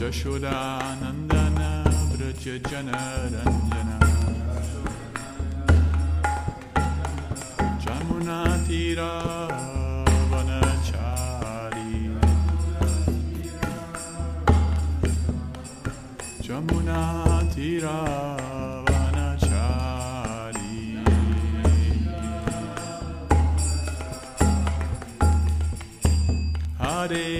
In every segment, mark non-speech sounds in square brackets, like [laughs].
Jashodanandana Vraja Janaranjana. Jamunatira Vanachari. Jamunatira Hare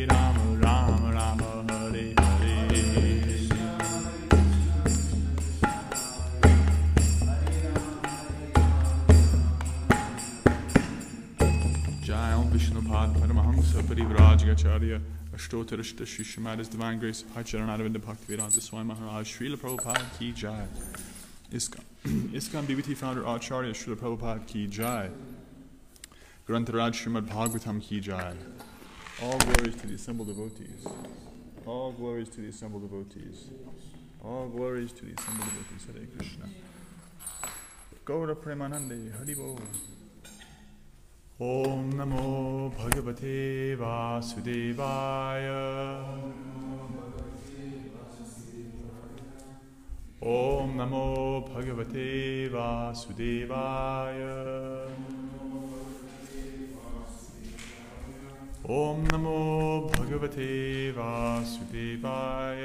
Ashtotarishta Shishimad His Divine Grace. Pacharanadavinda Bhaktivedanta Swami Maharaj Srila Prabhupada Ki Jai. ISKCON [clears throat] ISKCON BBT founder Acharya Srila Prabhupada Ki Jai. Grantaraj Srimad Bhagavatam Ki Jai. All glories to the assembled devotees. All glories to the assembled devotees. All glories to the assembled devotees. Hare Krishna. Gaura Premanande Haribo ॐ नमो भगवते वासुदेवाय। ॐ नमो भगवते वासुदेवाय। ॐ नमो भगवते वासुदेवाय।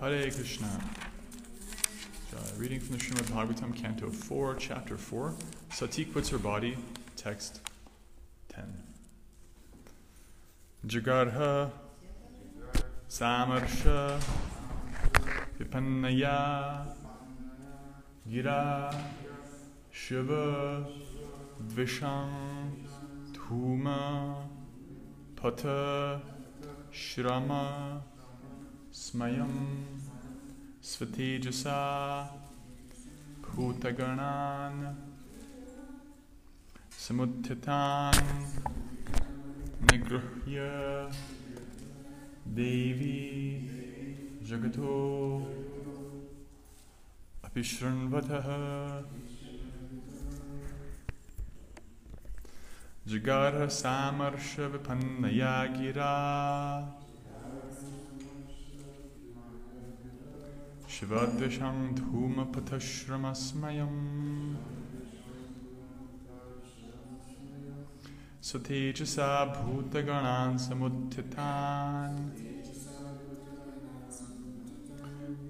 Hare Krishna. Reading from the Srimad Bhagavatam, Canto 4, Chapter 4. Sati quits her body. Text 10. Jagarha Samarsha Vipannaya Gira Shiva Visham Dhuma Pata Shrama Smayam Svatejasa Bhutaganan Samuttitan Nigruhya Devi Jagato Apishranvataha Jagarha Samarsha Vipannaya Gira Shivadvisham Dhuma Patashramasmayam Satejasa Bhutaganan Samuttitan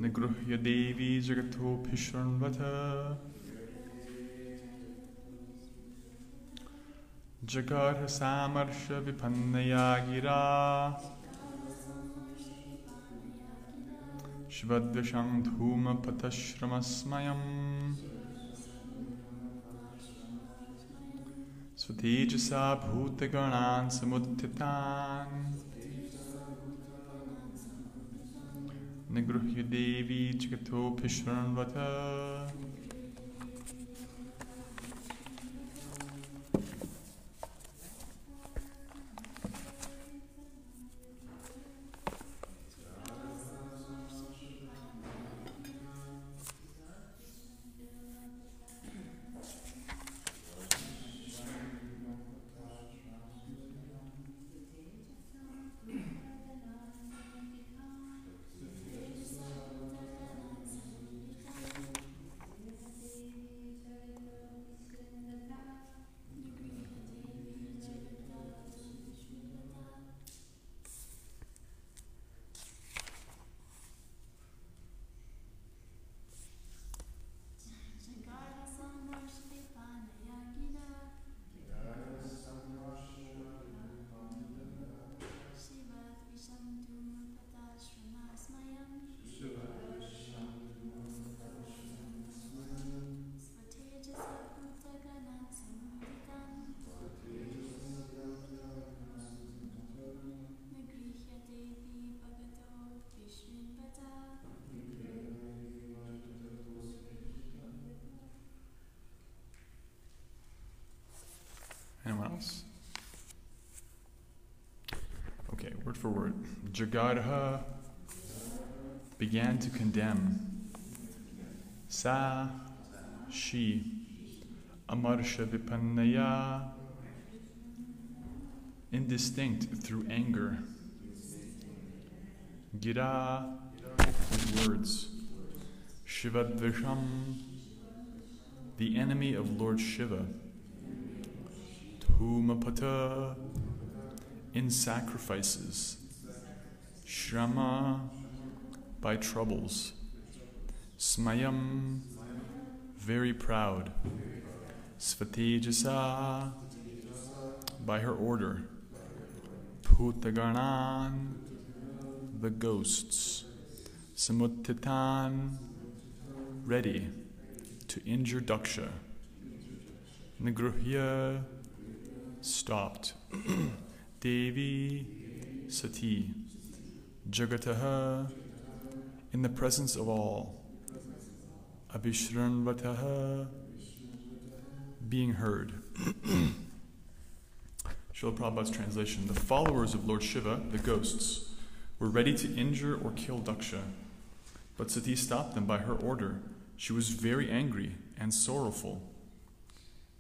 Nigruhya Devi Jagato Pishranvata शिवद्विषं धूमपथश्रमस्मयम् सुतेजसा भूतगणान् समुत्थितान् निगृह्य देवी च गतोऽभिशृण्वथ word for word. Jagarha began to condemn. Sa, she, Amarsha Vipannaya, indistinct through anger. Gira, with words. Shivadvisham, the enemy of Lord Shiva. Humapata in sacrifices, Shrama by troubles, Smayam very proud, Svatejasa by her order, Bhutaganan the ghosts, Samuttitan ready to injure Daksha, Nigruhya stopped. [clears throat] Devi Sati Jagataha in the presence of all. Abhishranvataha being heard. [clears throat] Srila Prabhupada's translation The followers of Lord Shiva, the ghosts, were ready to injure or kill Daksha. But Sati stopped them by her order. She was very angry and sorrowful.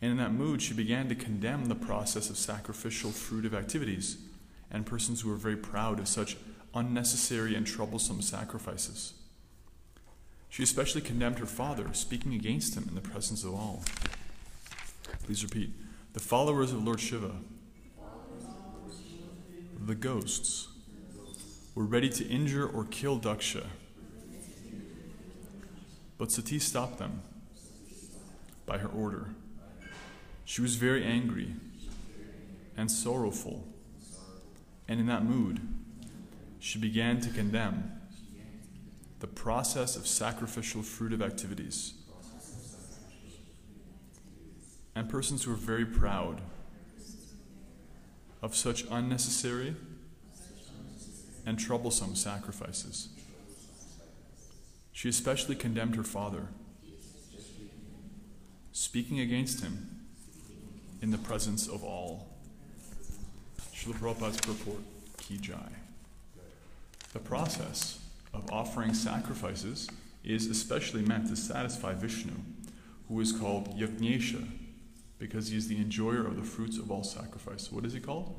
And in that mood, she began to condemn the process of sacrificial fruitive activities and persons who were very proud of such unnecessary and troublesome sacrifices. She especially condemned her father, speaking against him in the presence of all. Please repeat. The followers of Lord Shiva, the ghosts, were ready to injure or kill Daksha. But Sati stopped them by her order. She was very angry and sorrowful, and in that mood, she began to condemn the process of sacrificial fruitive activities. And persons who are very proud of such unnecessary and troublesome sacrifices. She especially condemned her father, speaking against him in the presence of all. Srila Prabhupada's purport, Kijai. The process of offering sacrifices is especially meant to satisfy Vishnu, who is called Yajnesha, because he is the enjoyer of the fruits of all sacrifice. What is he called?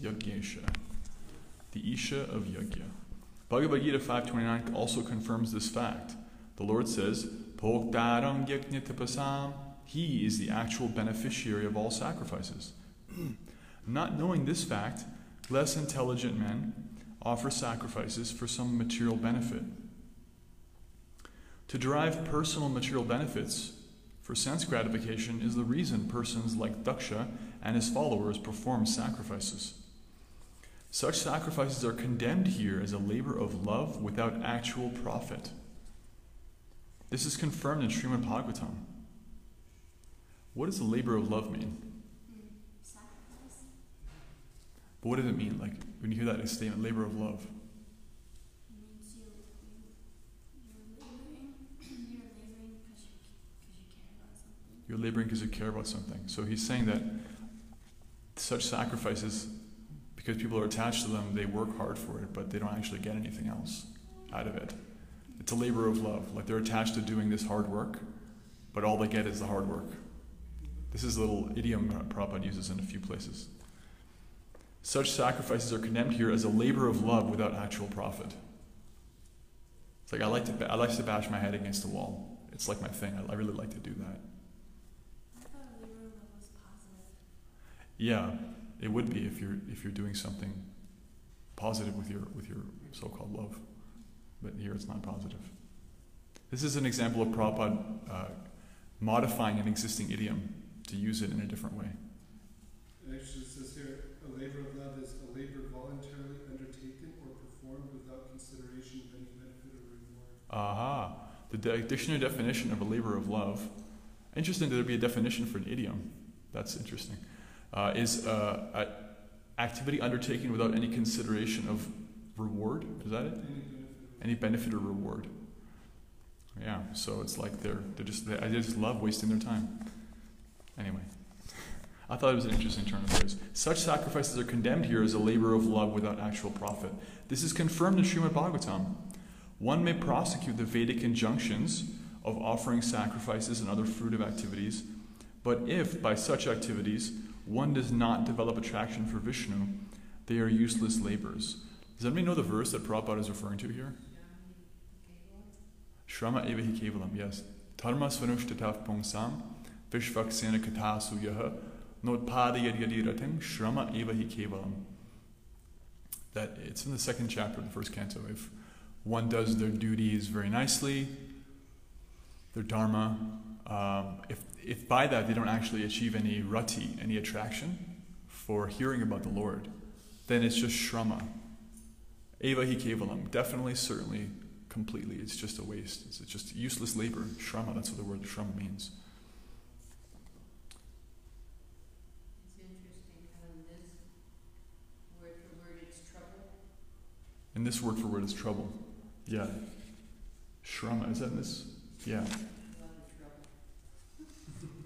Yajnesha, the Isha of Yajna. Bhagavad Gita 5.29 also confirms this fact. The Lord says, Bhoktaram Yajna Tapasam, he is the actual beneficiary of all sacrifices. [clears throat] Not knowing this fact, less intelligent men offer sacrifices for some material benefit. To derive personal material benefits for sense gratification is the reason persons like Daksha and his followers perform sacrifices. Such sacrifices are condemned here as a labor of love without actual profit. This is confirmed in Srimad Bhagavatam. What does the labor of love mean? But what does it mean? Like when you hear that statement, labor of love. You're laboring because you care about something. So he's saying that such sacrifices, because people are attached to them, they work hard for it, but they don't actually get anything else out of it. It's a labor of love. Like they're attached to doing this hard work, but all they get is the hard work. This is a little idiom Prabhupada uses in a few places. Such sacrifices are condemned here as a labor of love without actual profit. It's like I like to I like to bash my head against the wall. It's like my thing. I, I really like to do that. Yeah, it would be if you're if you're doing something positive with your with your so-called love, but here it's not positive. This is an example of Prabhupada uh, modifying an existing idiom to use it in a different way. Actually, it says here, a labor of love is a labor voluntarily undertaken or performed without consideration of any benefit or reward. Aha. The de- dictionary definition of a labor of love. Interesting that there'd be a definition for an idiom. That's interesting. Uh, is uh, a activity undertaken without any consideration of reward. Is that it? Any benefit. Any benefit or reward. Yeah. So it's like they're they're just they, I just love wasting their time. Anyway. I thought it was an interesting turn of phrase. Such sacrifices are condemned here as a labor of love without actual profit. This is confirmed in Srimad Bhagavatam. One may prosecute the Vedic injunctions of offering sacrifices and other fruitive activities, but if by such activities one does not develop attraction for Vishnu, they are useless labors. Does anybody know the verse that Prabhupada is referring to here? Shrama eva hi kevalam, yes. Dharma svanushtatav pungsam vishvaksena shrama eva hi kevalam. That it's in the second chapter of the first canto. If one does their duties very nicely, their dharma, um, if, if by that they don't actually achieve any rati, any attraction for hearing about the Lord, then it's just shrama. Eva hi kevalam. Definitely, certainly, completely. It's just a waste. It's just useless labor. Shrama, that's what the word shrama means. It's interesting how in this word for word it's trouble. And this word for word is trouble. Yeah. Shrama, is that in this? Yeah.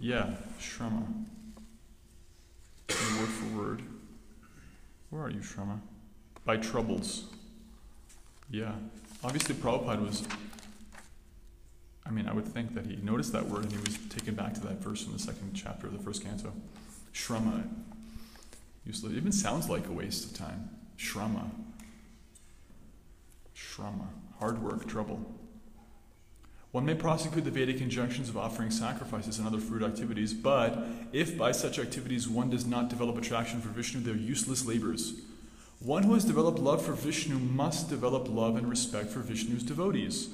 Yeah, Shrama. And word for word. Where are you, Shrama? By troubles. Yeah. Obviously, Prabhupada was I mean, I would think that he noticed that word and he was taken back to that verse in the second chapter of the first canto. Shrama. Useless. It even sounds like a waste of time. Shrama. Shrama. Hard work, trouble. One may prosecute the Vedic injunctions of offering sacrifices and other fruit activities, but if by such activities one does not develop attraction for Vishnu, they're useless labors. One who has developed love for Vishnu must develop love and respect for Vishnu's devotees.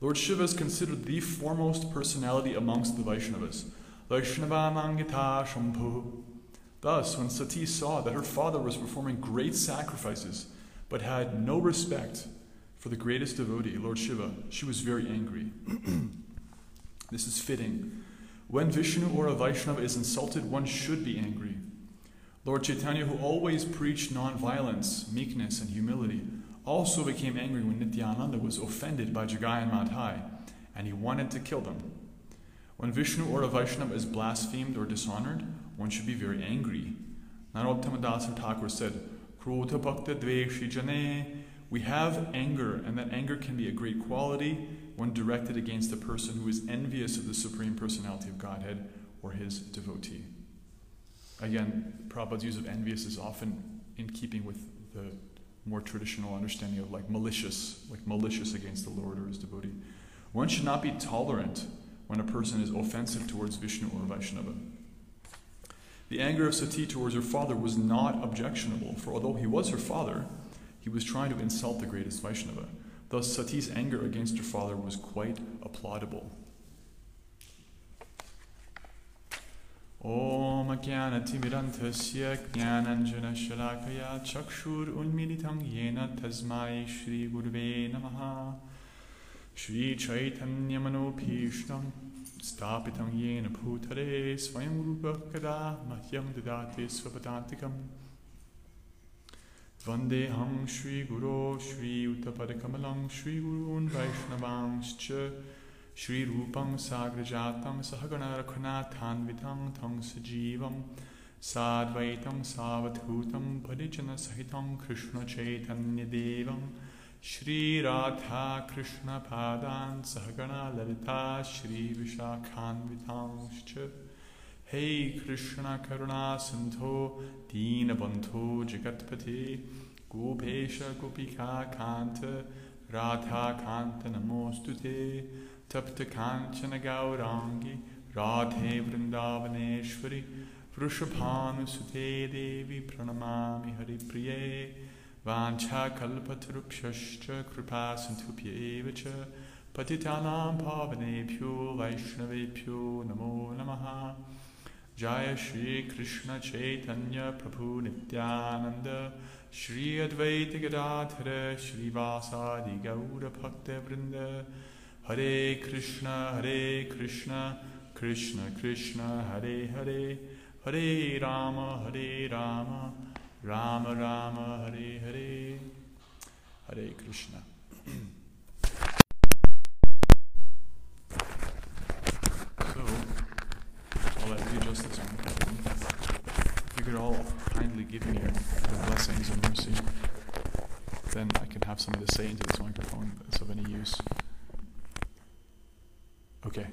Lord Shiva is considered the foremost personality amongst the Vaishnavas. Vaishnavanangita Shambhu. Thus, when Sati saw that her father was performing great sacrifices but had no respect for the greatest devotee, Lord Shiva, she was very angry. [clears throat] this is fitting. When Vishnu or a Vaishnava is insulted, one should be angry. Lord Chaitanya, who always preached non-violence, meekness, and humility, also became angry when Nityananda was offended by Jagai and Madhai, and he wanted to kill them. When Vishnu or a Vaishnava is blasphemed or dishonored, one should be very angry. Narottama Das Thakur said, Krodha Bhakta Dveshi Jane. We have anger, and that anger can be a great quality when directed against a person who is envious of the Supreme Personality of Godhead or his devotee. Again, Prabhupada's use of envious is often in keeping with the more traditional understanding of like malicious, like malicious against the Lord or his devotee. One should not be tolerant when a person is offensive towards Vishnu or Vaishnava. The anger of Sati towards her father was not objectionable, for although he was her father, he was trying to insult the greatest Vaishnava. Thus, Sati's anger against her father was quite applaudable. ॐ ज्ञानतिमिरन्धस्य ज्ञानञ्जनशलाकया चक्षुरुन्मिलितं येन तस्मै श्रीगुरुवे नमः श्रीचैतन्यमनोभीष्टं स्थापितं येन भूतले स्वयं रूपः कदा मह्यं ददाति स्वपदान्तिकम् वन्देऽहं श्रीगुरो श्रीयुतपदकमलं श्रीगुरून् वैष्णवांश्च श्रीरूपं साग्रजातं सहगणरघुनाथान्वितं तं सजीवं साद्वैतं सावधूतं परिजनसहितं कृष्णचैतन्यदेवं श्रीराधाकृष्णपादान् सहगणा ललिता श्रीविशाखान्वितांश्च हे कृष्णकरुणासिन्धो दीनबन्धो जगत्पथे गोपेश गोपिकान्त राधाकान्त नमोऽस्तु ते तप्त काञ्चन गौराङ्गी राधे वृन्दावनेश्वरि वृषभानुसुते देवी प्रणमामि हरिप्रिये वाञ्छाकल्पतरुभ्यश्च कृपा सिन्धुभ्येव च पतितानां पावनेभ्यो वैष्णवेभ्यो नमो नमः जय श्रीकृष्ण चैतन्य प्रभु नित्यानन्द। श्री अद्वैत गदाधर श्रीवासादि गौरभक्तवृन्द हरे कृष्ण हरे कृष्ण कृष्ण कृष्ण हरे हरे। हरे राम हरे राम राम राम हरे हरे। हरे Krishna give me your, blessings and mercy, then I can have something to say into this microphone that's of any use. Okay,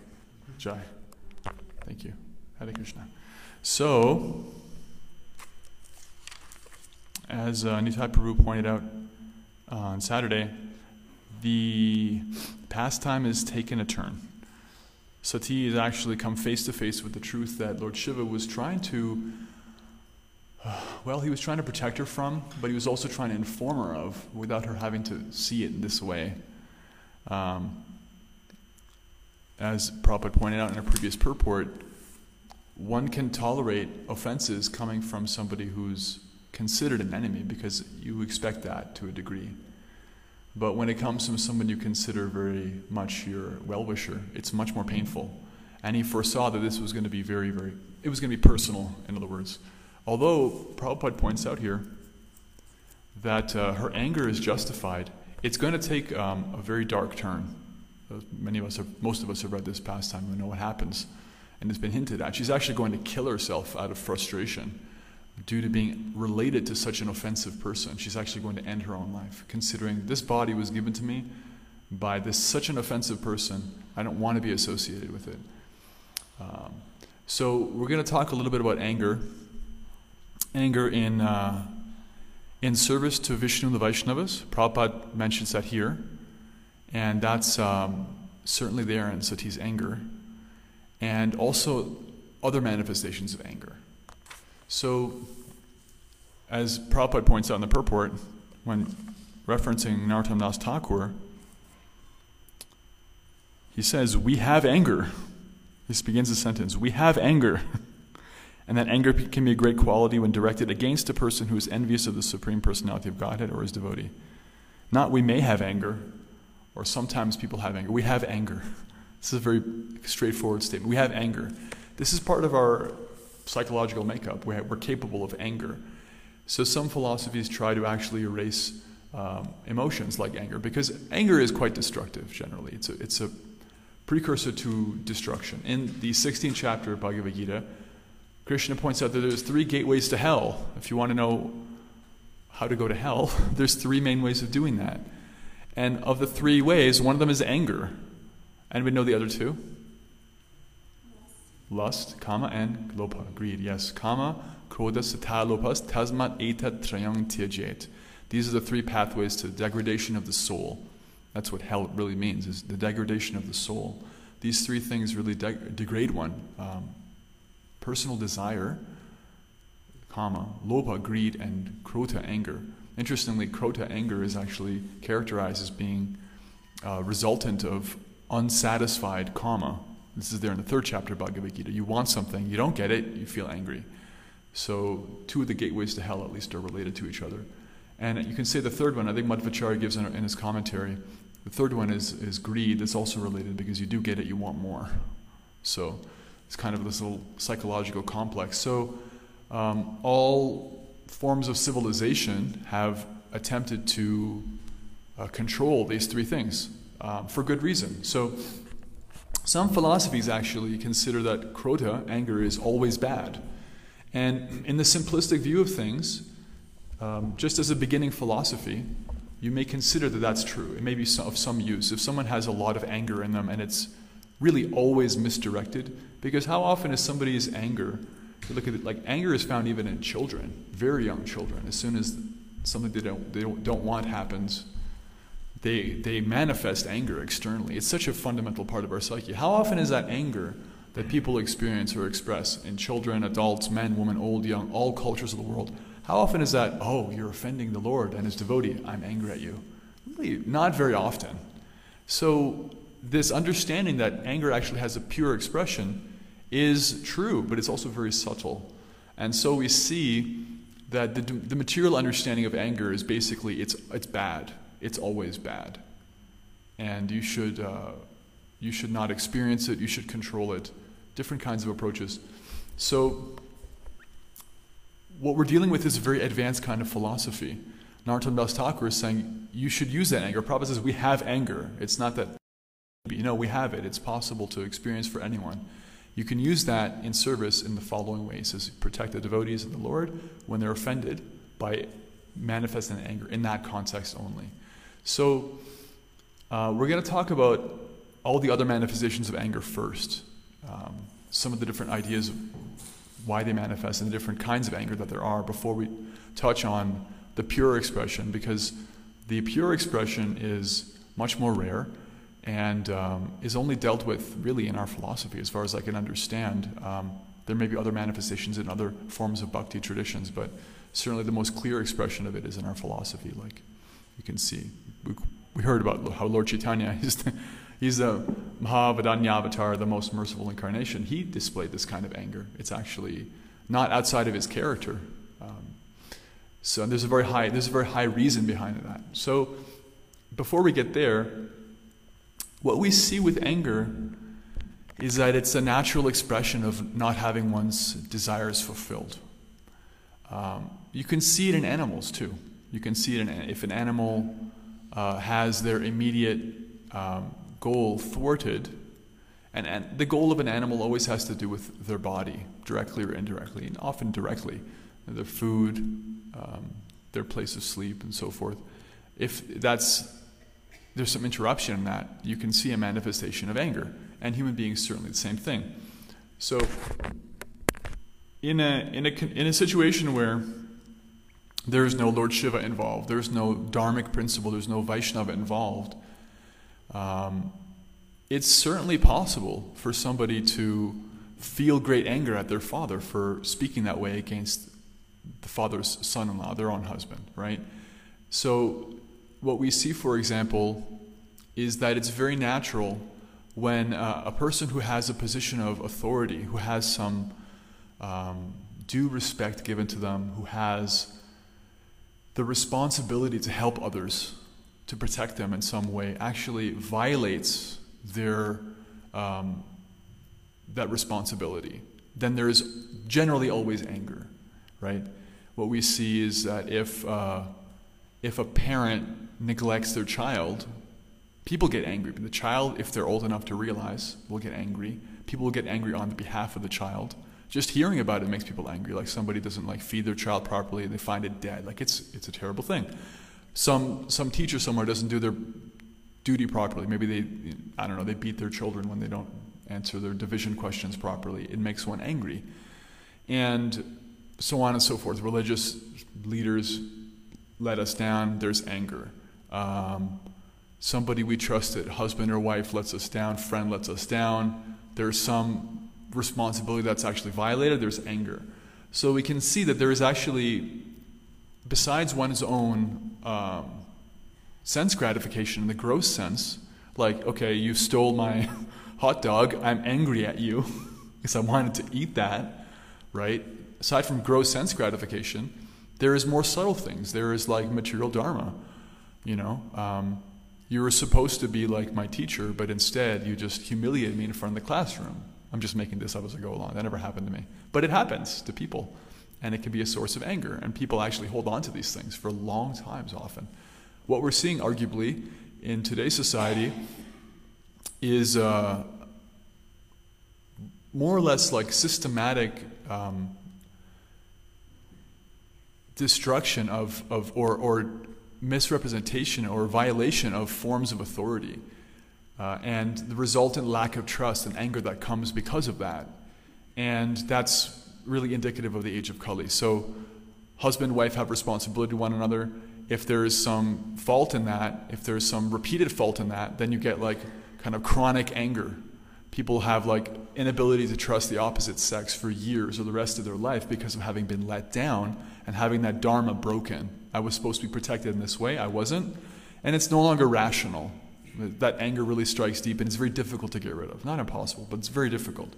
Jai. Thank you. Hare Krishna. So, as uh, Nitai Prabhu pointed out uh, on Saturday, the pastime has taken a turn. Sati has actually come face to face with the truth that Lord Shiva was trying to, well, he was trying to protect her from, but he was also trying to inform her of without her having to see it this way. Um, as Prabhupada pointed out in a previous purport, one can tolerate offenses coming from somebody who's considered an enemy because you expect that to a degree. But when it comes from someone you consider very much your well wisher, it's much more painful. And he foresaw that this was going to be very, very, it was going to be personal, in other words. Although Prabhupada points out here that uh, her anger is justified, it's going to take um, a very dark turn. Uh, Many of us have, most of us have read this pastime, we know what happens. And it's been hinted at. She's actually going to kill herself out of frustration due to being related to such an offensive person. She's actually going to end her own life, considering this body was given to me by this such an offensive person. I don't want to be associated with it. Um, so we're going to talk a little bit about anger. Anger in uh, in service to Vishnu and the Vaishnavas. Prabhupada mentions that here, and that's um, certainly there in Sati's anger, and also other manifestations of anger. So, as Prabhupada points out in the purport, when referencing Narottam Das Thakur, he says, We have anger. This begins the sentence We have anger. [laughs] and that anger can be a great quality when directed against a person who is envious of the Supreme Personality of Godhead or his devotee. Not we may have anger, or sometimes people have anger. We have anger. This is a very straightforward statement. We have anger. This is part of our psychological makeup. We're, capable of anger. So some philosophies try to actually erase um, emotions like anger because anger is quite destructive generally. It's a, it's a precursor to destruction. In the 16th chapter of Bhagavad Gita, Krishna points out that there's three gateways to hell. If you want to know how to go to hell, [laughs] there's three main ways of doing that. And of the three ways, one of them is anger. Anybody know the other two? Lust, kama, and lobha, greed. Yes, kama, krodha, sata, lopas, tasmat, eta, trayang, tyajet. These are the three pathways to the degradation of the soul. That's what hell really means, is the degradation of the soul. These three things really de- degrade one. Um, personal desire, kama, lobha, greed, and krodha, anger. Interestingly, krodha, anger, is actually characterized as being uh, resultant of unsatisfied kama. This is there in the third chapter of Bhagavad Gita. You want something, you don't get it, you feel angry. So, two of the gateways to hell, at least, are related to each other. And you can say the third one, I think Madhvacharya gives in, in his commentary, the third one is, is greed. That's also related because you do get it, you want more. So it's kind of this little psychological complex. So um, all forms of civilization have attempted to uh, control these three things um, for good reason. So some philosophies actually consider that krodha, anger, is always bad. And in the simplistic view of things, um, just as a beginning philosophy, you may consider that that's true. It may be of some use. If someone has a lot of anger in them and it's really always misdirected, because how often is somebody's anger, you look at it like anger is found even in children, very young children. As soon as something they don't, they don't, don't want happens, they, they manifest anger externally. It's such a fundamental part of our psyche. How often is that anger that people experience or express in children, adults, men, women, old, young, all cultures of the world? How often is that, oh, you're offending the Lord and his devotee, I'm angry at you? Really, not very often. So, this understanding that anger actually has a pure expression is true, but it's also very subtle. And so we see that the, the material understanding of anger is basically it's, it's bad. It's always bad. And you should, uh, you should not experience it, you should control it. Different kinds of approaches. So what we're dealing with is a very advanced kind of philosophy. Narottam Das Thakur is saying you should use that anger. Prabhupada says we have anger. It's not that, you know, we have it. It's possible to experience for anyone. You can use that in service in the following ways: says protect the devotees of the Lord when they're offended by manifesting anger in that context only. So uh, we're going to talk about all the other manifestations of anger first. Um, some of the different ideas of why they manifest and the different kinds of anger that there are before we touch on the pure expression, because the pure expression is much more rare and um, is only dealt with really in our philosophy, as far as I can understand. Um, there may be other manifestations in other forms of bhakti traditions, but certainly the most clear expression of it is in our philosophy, like you can see. We, we heard about how Lord Chaitanya [laughs] is the, He's the Mahavadanyavatar, the most merciful incarnation. He displayed this kind of anger. It's actually not outside of his character. Um, so there's a very high there's a very high reason behind that. So before we get there, what we see with anger is that it's a natural expression of not having one's desires fulfilled. Um, you can see it in animals too. You can see it in, if an animal uh, has their immediate um, goal thwarted, and, and the goal of an animal always has to do with their body, directly or indirectly, and often directly, their food, um, their place of sleep, and so forth. If that's there's some interruption in that, you can see a manifestation of anger. And human beings certainly the same thing. So, in a, in a, in a situation where there's no Lord Shiva involved, there's no dharmic principle, there's no Vaishnava involved, um, it's certainly possible for somebody to feel great anger at their father for speaking that way against the father's son in law, their own husband, right? So, what we see, for example, is that it's very natural when uh, a person who has a position of authority, who has some um, due respect given to them, who has the responsibility to help others, to protect them in some way, actually violates their um, that responsibility, then there is generally always anger, right? What we see is that if uh, if a parent neglects their child, people get angry. The child, if they're old enough to realize, will get angry. People will get angry on the behalf of the child. Just hearing about it makes people angry. Like somebody doesn't like feed their child properly and they find it dead. Like it's it's a terrible thing. Some some teacher somewhere doesn't do their duty properly. Maybe they I don't know, they beat their children when they don't answer their division questions properly. It makes one angry. And so on and so forth. Religious leaders let us down, there's anger. Um, somebody we trusted, husband or wife, lets us down, friend lets us down. There's some responsibility that's actually violated, there's anger. So we can see that there is actually, besides one's own um, sense gratification in the gross sense, like, okay, you stole my [laughs] hot dog, I'm angry at you [laughs] because I wanted to eat that, right? Aside from gross sense gratification, there is more subtle things. There is like material dharma, you know. Um, you were supposed to be like my teacher, but instead you just humiliated me in front of the classroom. I'm just making this up as I go along. That never happened to me. But it happens to people. And it can be a source of anger. And people actually hold on to these things for long times often. What we're seeing, arguably, in today's society is uh, more or less like systematic um, destruction of, of or, or misrepresentation or violation of forms of authority. Uh, and the resultant lack of trust and anger that comes because of that. And that's really indicative of the age of Kali. So, husband and wife have responsibility to one another. If there is some fault in that, if there's some repeated fault in that, then you get like kind of chronic anger. People have like inability to trust the opposite sex for years or the rest of their life because of having been let down and having that dharma broken. I was supposed to be protected in this way, I wasn't. And it's no longer rational. That anger really strikes deep and it's very difficult to get rid of. Not impossible, but it's very difficult.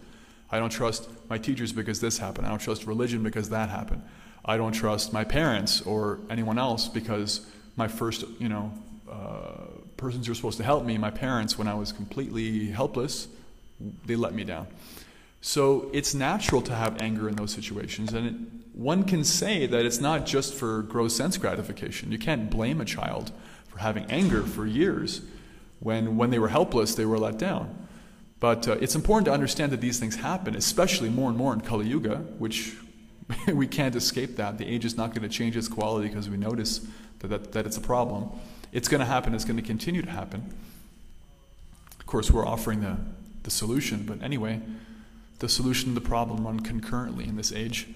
I don't trust my teachers because this happened. I don't trust religion because that happened. I don't trust my parents or anyone else because my first, you know, uh, persons who were supposed to help me, my parents, when I was completely helpless, they let me down. So it's natural to have anger in those situations, and it, one can say that it's not just for gross sense gratification. You can't blame a child for having anger for years when, when they were helpless, they were let down. But uh, it's important to understand that these things happen, especially more and more in Kali Yuga, which [laughs] we can't escape that. The age is not going to change its quality because we notice that, that, that it's a problem. It's going to happen, it's going to continue to happen. Of course, we're offering the, the solution, but anyway, the solution to the problem run concurrently in this age.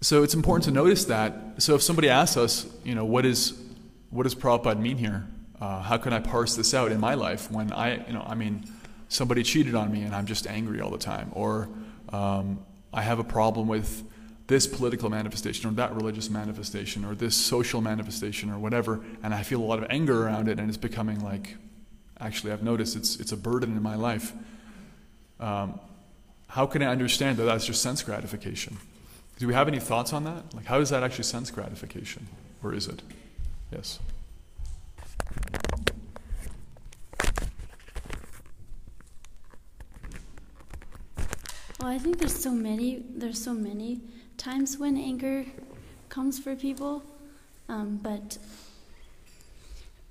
So it's important to notice that. So if somebody asks us, you know, what is what does Prabhupada mean here? Uh, how can I parse this out in my life when I, you know, I mean, somebody cheated on me and I'm just angry all the time, or um, I have a problem with this political manifestation or that religious manifestation or this social manifestation or whatever, and I feel a lot of anger around it, and it's becoming like, actually, I've noticed it's it's a burden in my life. Um, how can I understand that that's just sense gratification? Do we have any thoughts on that? Like, how is that actually sense gratification? Or is it? Yes. Well, I think there's so many. There's so many times when anger comes for people, um, but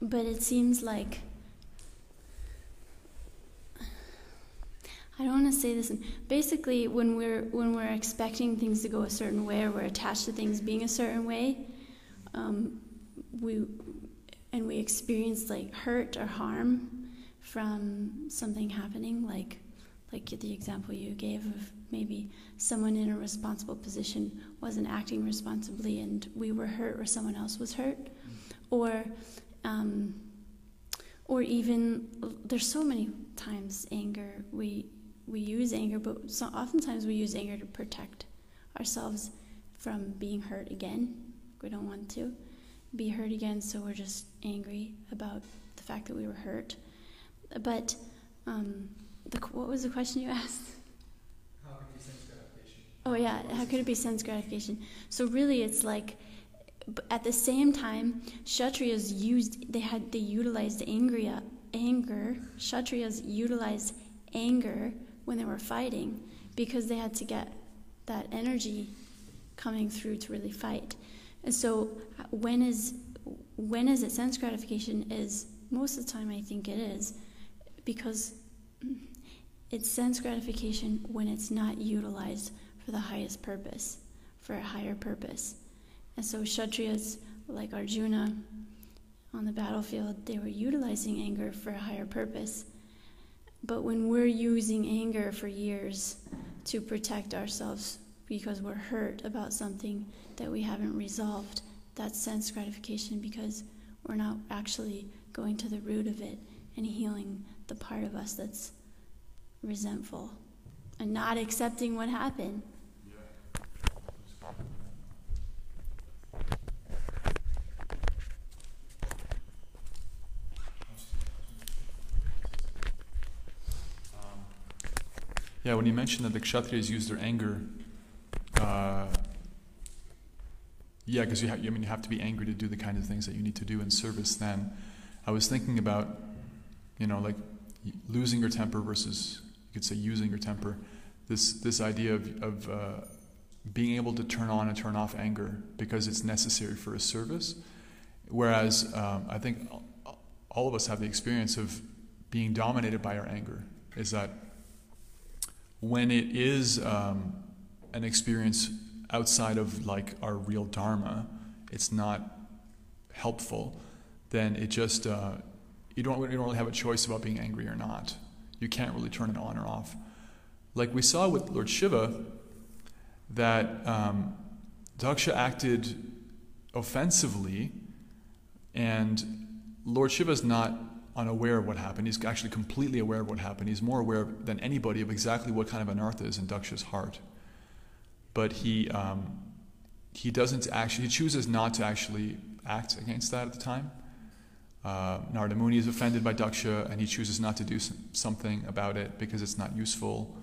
but it seems like I don't want to say this. Basically, when we're when we're expecting things to go a certain way, or we're attached to things being a certain way, um, we and we experience like hurt or harm from something happening, like like the example you gave of maybe someone in a responsible position wasn't acting responsibly and we were hurt or someone else was hurt, or um, or even there's so many times anger we we use anger, but so oftentimes we use anger to protect ourselves from being hurt again. We don't want to be hurt again, so we're just angry about the fact that we were hurt. But um, the, what was the question you [laughs] asked? How could it be sense gratification? Oh yeah, how could it be sense gratification? So really, it's like at the same time, Kshatriyas used they had they utilized anger. Anger. Kshatriyas utilized anger when they were fighting because they had to get that energy coming through to really fight. And so when is when is it sense gratification is most of the time I think it is because it's sense gratification when it's not utilized for the highest purpose, for a higher purpose. And so Kshatriyas like Arjuna on the battlefield, they were utilizing anger for a higher purpose. But when we're using anger for years to protect ourselves because we're hurt about something that we haven't resolved, that's sense gratification because we're not actually going to the root of it and healing the part of us that's resentful and not accepting what happened. Yeah, when you mentioned that the Kshatriyas use their anger, uh, yeah, because you, ha- I mean, you have to be angry to do the kind of things that you need to do in service. Then, I was thinking about, you know, like losing your temper versus you could say using your temper. This this idea of of uh, being able to turn on and turn off anger because it's necessary for a service. Whereas um, I think all of us have the experience of being dominated by our anger. Is that when it is um, an experience outside of like our real dharma, it's not helpful. Then it just uh, you don't you don't really have a choice about being angry or not. You can't really turn it on or off. Like we saw with Lord Shiva, that um, Daksha acted offensively, and Lord Shiva is not unaware of what happened. He's actually completely aware of what happened. He's more aware than anybody of exactly what kind of anartha is in Daksha's heart. But he, um, he doesn't actually, he chooses not to actually act against that at the time. Uh, Narada Muni is offended by Daksha and he chooses not to do something about it because it's not useful.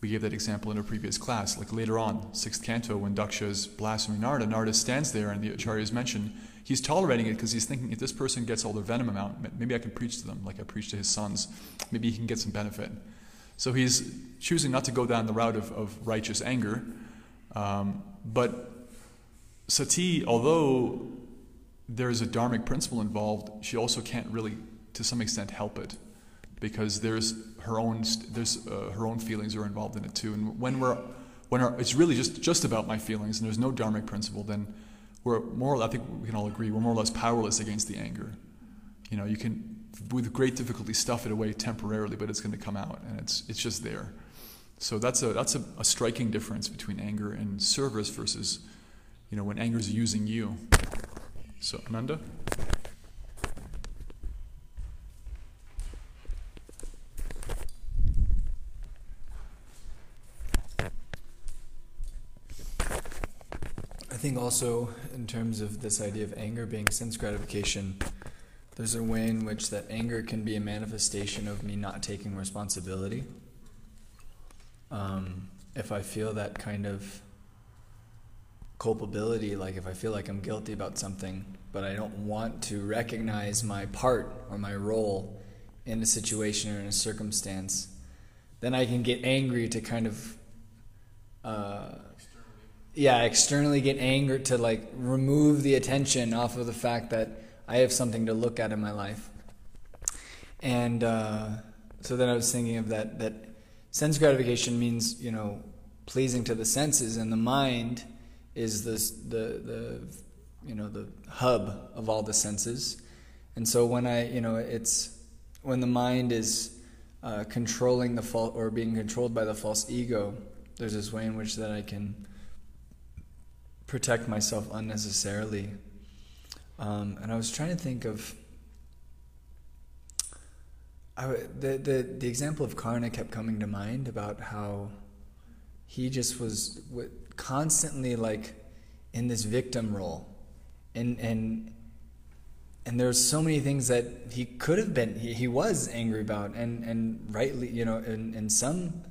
We gave that example in a previous class. Like later on, sixth canto, when Daksha is blaspheming Narada, Narada stands there and the acharyas mention he's tolerating it because he's thinking if this person gets all their venom out, maybe I can preach to them like I preached to his sons. Maybe he can get some benefit. So he's choosing not to go down the route of, of righteous anger. Um, but Sati, although there's a dharmic principle involved, she also can't really, to some extent, help it because there's her own there's uh, her own feelings are involved in it too. And when we're when our, it's really just just about my feelings and there's no dharmic principle, then we're more, I think we can all agree, we're more or less powerless against the anger. You know, you can, with great difficulty, stuff it away temporarily, but it's going to come out, and it's, it's just there. So that's a, that's a, a striking difference between anger and service versus, you know, when anger is using you. So, Ananda? think also, in terms of this idea of anger being sense gratification, there's a way in which that anger can be a manifestation of me not taking responsibility. Um, if I feel that kind of culpability, like if I feel like I'm guilty about something, but I don't want to recognize my part or my role in a situation or in a circumstance, then I can get angry to kind of. Uh, yeah, externally get angered to like remove the attention off of the fact that I have something to look at in my life. And uh, so then I was thinking of that that sense gratification means you know pleasing to the senses, and the mind is the the the you know the hub of all the senses, And so when I, you know, it's when the mind is uh, controlling the false or being controlled by the false ego, there's this way in which that I can protect myself unnecessarily. Um, and I was trying to think of I, the, the the example of Karna kept coming to mind about how he just was constantly like in this victim role, and and and there's so many things that he could have been he, he was angry about and and rightly you know in, in some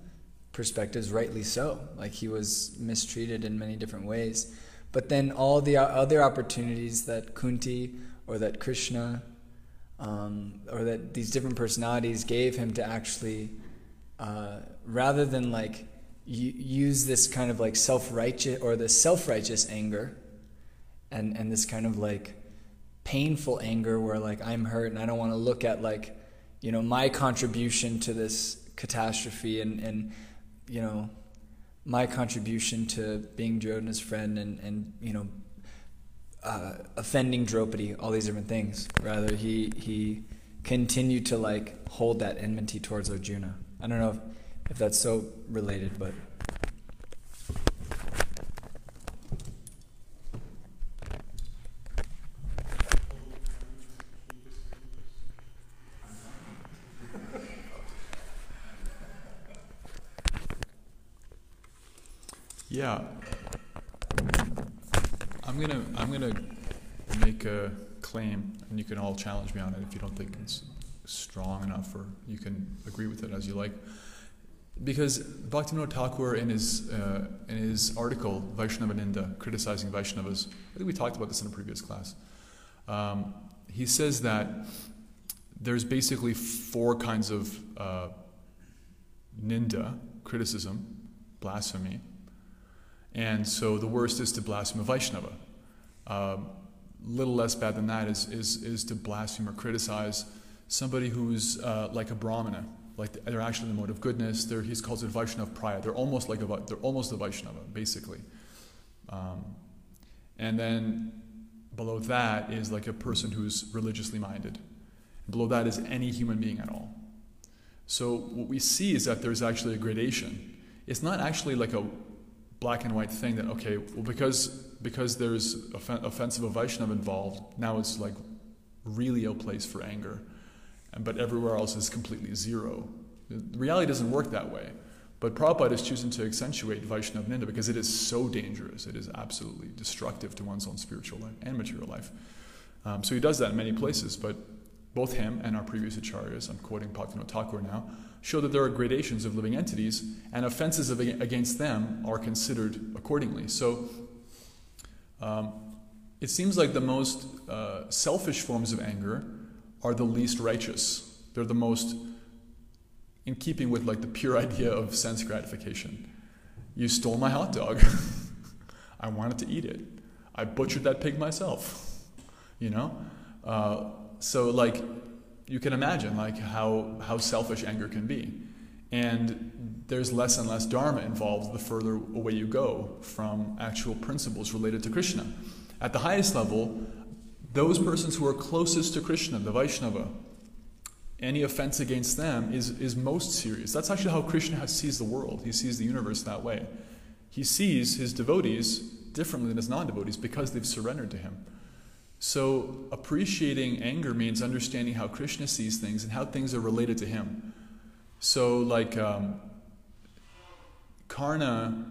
perspectives rightly so. Like he was mistreated in many different ways but then all the other opportunities that kunti or that krishna um, or that these different personalities gave him to actually uh, rather than like use this kind of like self-righteous or this self-righteous anger and and this kind of like painful anger where like I'm hurt and I don't want to look at like you know my contribution to this catastrophe and and you know my contribution to being Duryodhana's friend and and you know uh, offending Draupadi, all these different things. Rather, he he continued to like hold that enmity towards Arjuna. I don't know if, if that's so related, but. Yeah. I'm gonna I'm gonna make a claim, and you can all challenge me on it if you don't think it's strong enough, or you can agree with it as you like. Because Bhaktivinoda Thakur, in his uh, in his article Vaishnava Ninda, criticizing Vaishnavas, I think we talked about this in a previous class. Um, he says that there's basically four kinds of uh, ninda, criticism, blasphemy, and so the worst is to blaspheme a Vaishnava. A um, little less bad than that is, is, is to blaspheme or criticize somebody who's uh, like a Brahmana, like they're actually the mode of goodness. They're, he calls it Vaishnava Praya. They're almost like a, they're almost a Vaishnava, basically. Um, and then below that is like a person who's religiously minded. And Below that is any human being at all. So what we see is that there's actually a gradation. It's not actually like a black and white thing that okay, well because because there's offen- offensive of Vaishnav involved, now it's like really a place for anger, and, but everywhere else is completely zero. The reality doesn't work that way. But Prabhupada is choosing to accentuate Vaishnav Ninda because it is so dangerous. It is absolutely destructive to one's own spiritual life and material life. Um, so he does that in many places, but both him and our previous acharyas, I'm quoting Bhaktivinoda Thakur now, show that there are gradations of living entities, and offenses of, against them are considered accordingly. So um, it seems like the most uh, selfish forms of anger are the least righteous. They're the most in keeping with like the pure [laughs] idea of sense gratification. You stole my hot dog. [laughs] I wanted to eat it. I butchered that pig myself. [laughs] You know, uh, so like you can imagine like how, how selfish anger can be. And there's less and less dharma involved the further away you go from actual principles related to Krishna. At the highest level, those persons who are closest to Krishna, the Vaishnava, any offense against them is, is most serious. That's actually how Krishna has, sees the world. He sees the universe that way. He sees his devotees differently than his non devotees because they've surrendered to him. So, appreciating anger means understanding how Krishna sees things and how things are related to him. So, like um, Karna,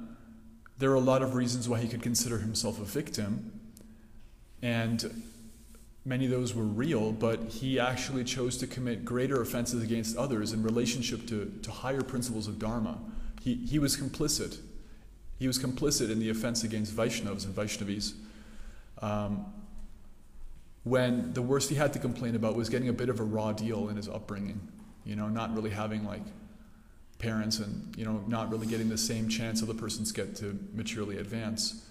there are a lot of reasons why he could consider himself a victim, and many of those were real, but he actually chose to commit greater offenses against others in relationship to, to higher principles of Dharma. He, he was complicit. He was complicit in the offense against Vaishnavas and Vaishnavis. Um, when the worst he had to complain about was getting a bit of a raw deal in his upbringing. You know, not really having like parents and, you know, not really getting the same chance other persons get to maturely advance.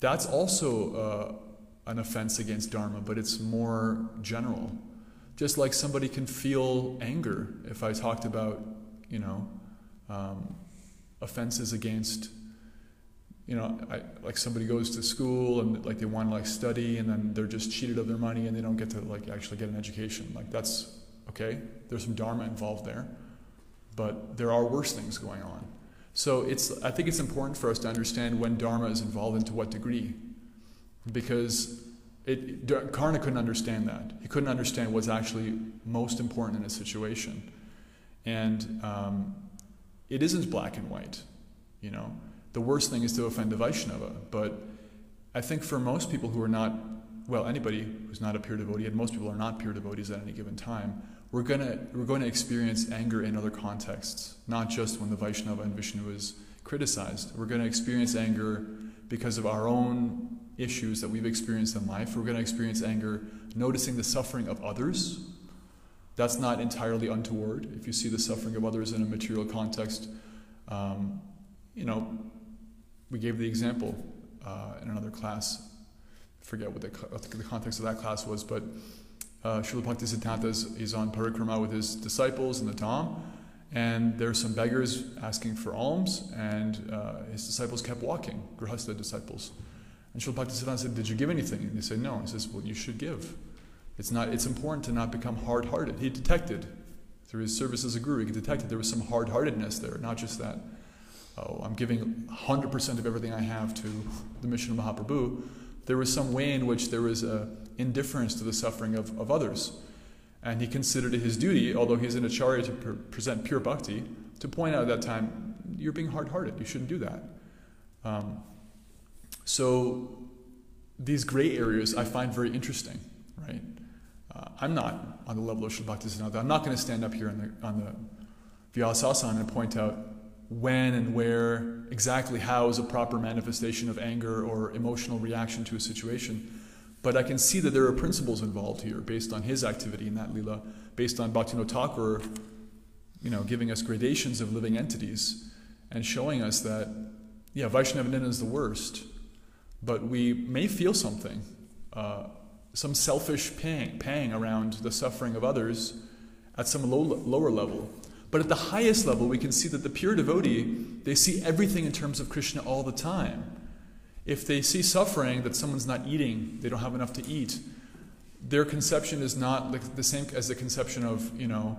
That's also uh, an offense against Dharma, but it's more general. Just like somebody can feel anger if I talked about, you know, um, offenses against you know, I, like somebody goes to school and like they want to like study and then they're just cheated of their money and they don't get to like actually get an education. Like that's okay. There's some dharma involved there, but there are worse things going on. So it's I think it's important for us to understand when dharma is involved and to what degree, because it, Karna couldn't understand that. He couldn't understand what's actually most important in a situation, and um, it isn't black and white, you know the worst thing is to offend a Vaishnava. But I think for most people who are not, well, anybody who's not a pure devotee, and most people are not pure devotees at any given time, we're gonna we're going to experience anger in other contexts, not just when the Vaishnava and Vishnu is criticized. We're going to experience anger because of our own issues that we've experienced in life. We're going to experience anger noticing the suffering of others. That's not entirely untoward. If you see the suffering of others in a material context, um, you know, we gave the example uh, in another class. I forget what the, what the, context of that class was, but uh, Srila is, is on parikrama with his disciples in the Dham, and there are some beggars asking for alms, and uh, his disciples kept walking, Grihastha disciples. And Srila Bhaktisiddhanta said, Did you give anything? And they said, No. He says, Well, you should give. It's, not, it's important to not become hard hearted. He detected, through his service as a guru, he detected there was some hard heartedness there, not just that oh, I'm giving 100% of everything I have to the mission of Mahaprabhu, there was some way in which there was a indifference to the suffering of, of others. And he considered it his duty, although he's an acharya to pre- present pure bhakti, to point out at that time, you're being hard hearted. You shouldn't do that. Um, so these gray areas I find very interesting, right? Uh, I'm not on the level of Bhaktisiddhanta. I'm not going to stand up here on the, on the Vyasasana and point out when and where, exactly how is a proper manifestation of anger or emotional reaction to a situation. But I can see that there are principles involved here based on his activity in that lila, based on Bhaktivinoda Thakur, you know, giving us gradations of living entities and showing us that, yeah, Vaishnava is the worst, but we may feel something, uh, some selfish pang, pang around the suffering of others at some low, lower level. But at the highest level, we can see that the pure devotee, they see everything in terms of Krishna all the time. If they see suffering, that someone's not eating, they don't have enough to eat, their conception is not the same as the conception of, you know,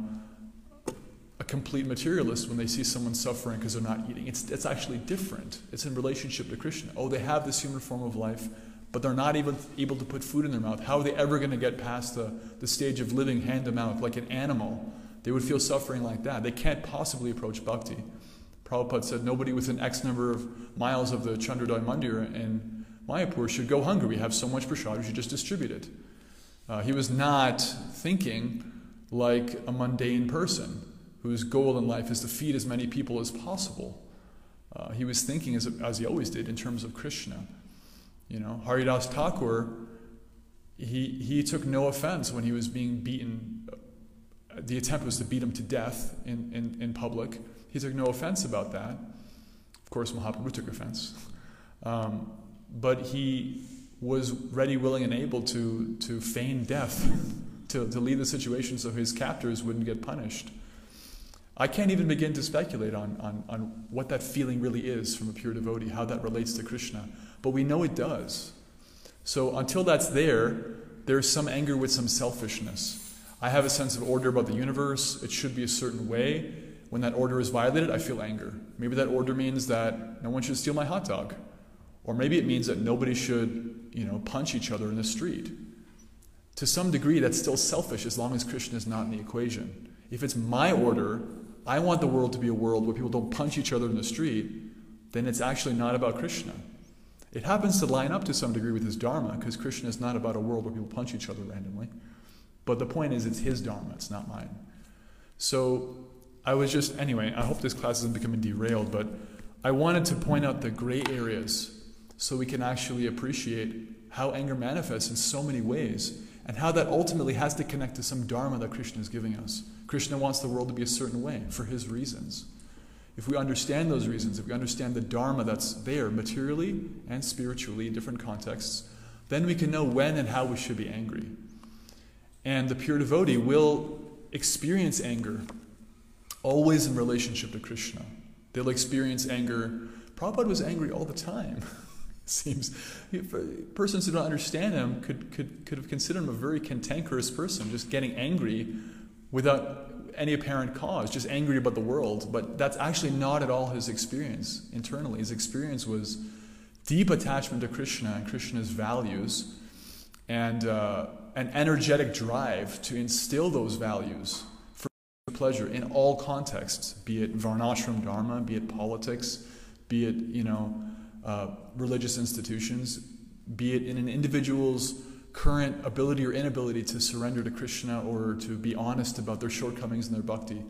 a complete materialist when they see someone suffering because they're not eating. It's, it's actually different. It's in relationship to Krishna. Oh, they have this human form of life, but they're not even able to put food in their mouth. How are they ever going to get past the, the stage of living hand to mouth like an animal? They would feel suffering like that. They can't possibly approach bhakti. Prabhupada said nobody within X number of miles of the Chandrodaya Mandir in Mayapur should go hungry. We have so much prasad, we should just distribute it. Uh, he was not thinking like a mundane person whose goal in life is to feed as many people as possible. Uh, he was thinking, as, as he always did, in terms of Krishna. You know, Haridas Thakur, he, he took no offense when he was being beaten the attempt was to beat him to death in, in, in public. He took no offense about that. Of course, Mahaprabhu took offense. Um, but he was ready, willing, and able to, to feign death, to, to leave the situation so his captors wouldn't get punished. I can't even begin to speculate on, on, on what that feeling really is from a pure devotee, how that relates to Krishna. But we know it does. So until that's there, there's some anger with some selfishness. I have a sense of order about the universe. It should be a certain way. When that order is violated, I feel anger. Maybe that order means that no one should steal my hot dog. Or maybe it means that nobody should, you know, punch each other in the street. To some degree, that's still selfish as long as Krishna is not in the equation. If it's my order, I want the world to be a world where people don't punch each other in the street, then it's actually not about Krishna. It happens to line up to some degree with his Dharma, because Krishna is not about a world where people punch each other randomly. But the point is, it's his Dharma, it's not mine. So I was just, anyway, I hope this class isn't becoming derailed, but I wanted to point out the gray areas so we can actually appreciate how anger manifests in so many ways and how that ultimately has to connect to some Dharma that Krishna is giving us. Krishna wants the world to be a certain way for his reasons. If we understand those reasons, if we understand the Dharma that's there materially and spiritually in different contexts, then we can know when and how we should be angry. And the pure devotee will experience anger always in relationship to Krishna. They'll experience anger Prabhupada was angry all the time. [laughs] Seems persons who don't understand him could, could, could have considered him a very cantankerous person, just getting angry without any apparent cause, just angry about the world. But that's actually not at all his experience internally. His experience was deep attachment to Krishna and Krishna's values and uh, an energetic drive to instill those values for pleasure in all contexts, be it varnashram dharma, be it politics, be it, you know, uh, religious institutions, be it in an individual's current ability or inability to surrender to Krishna or to be honest about their shortcomings in their bhakti,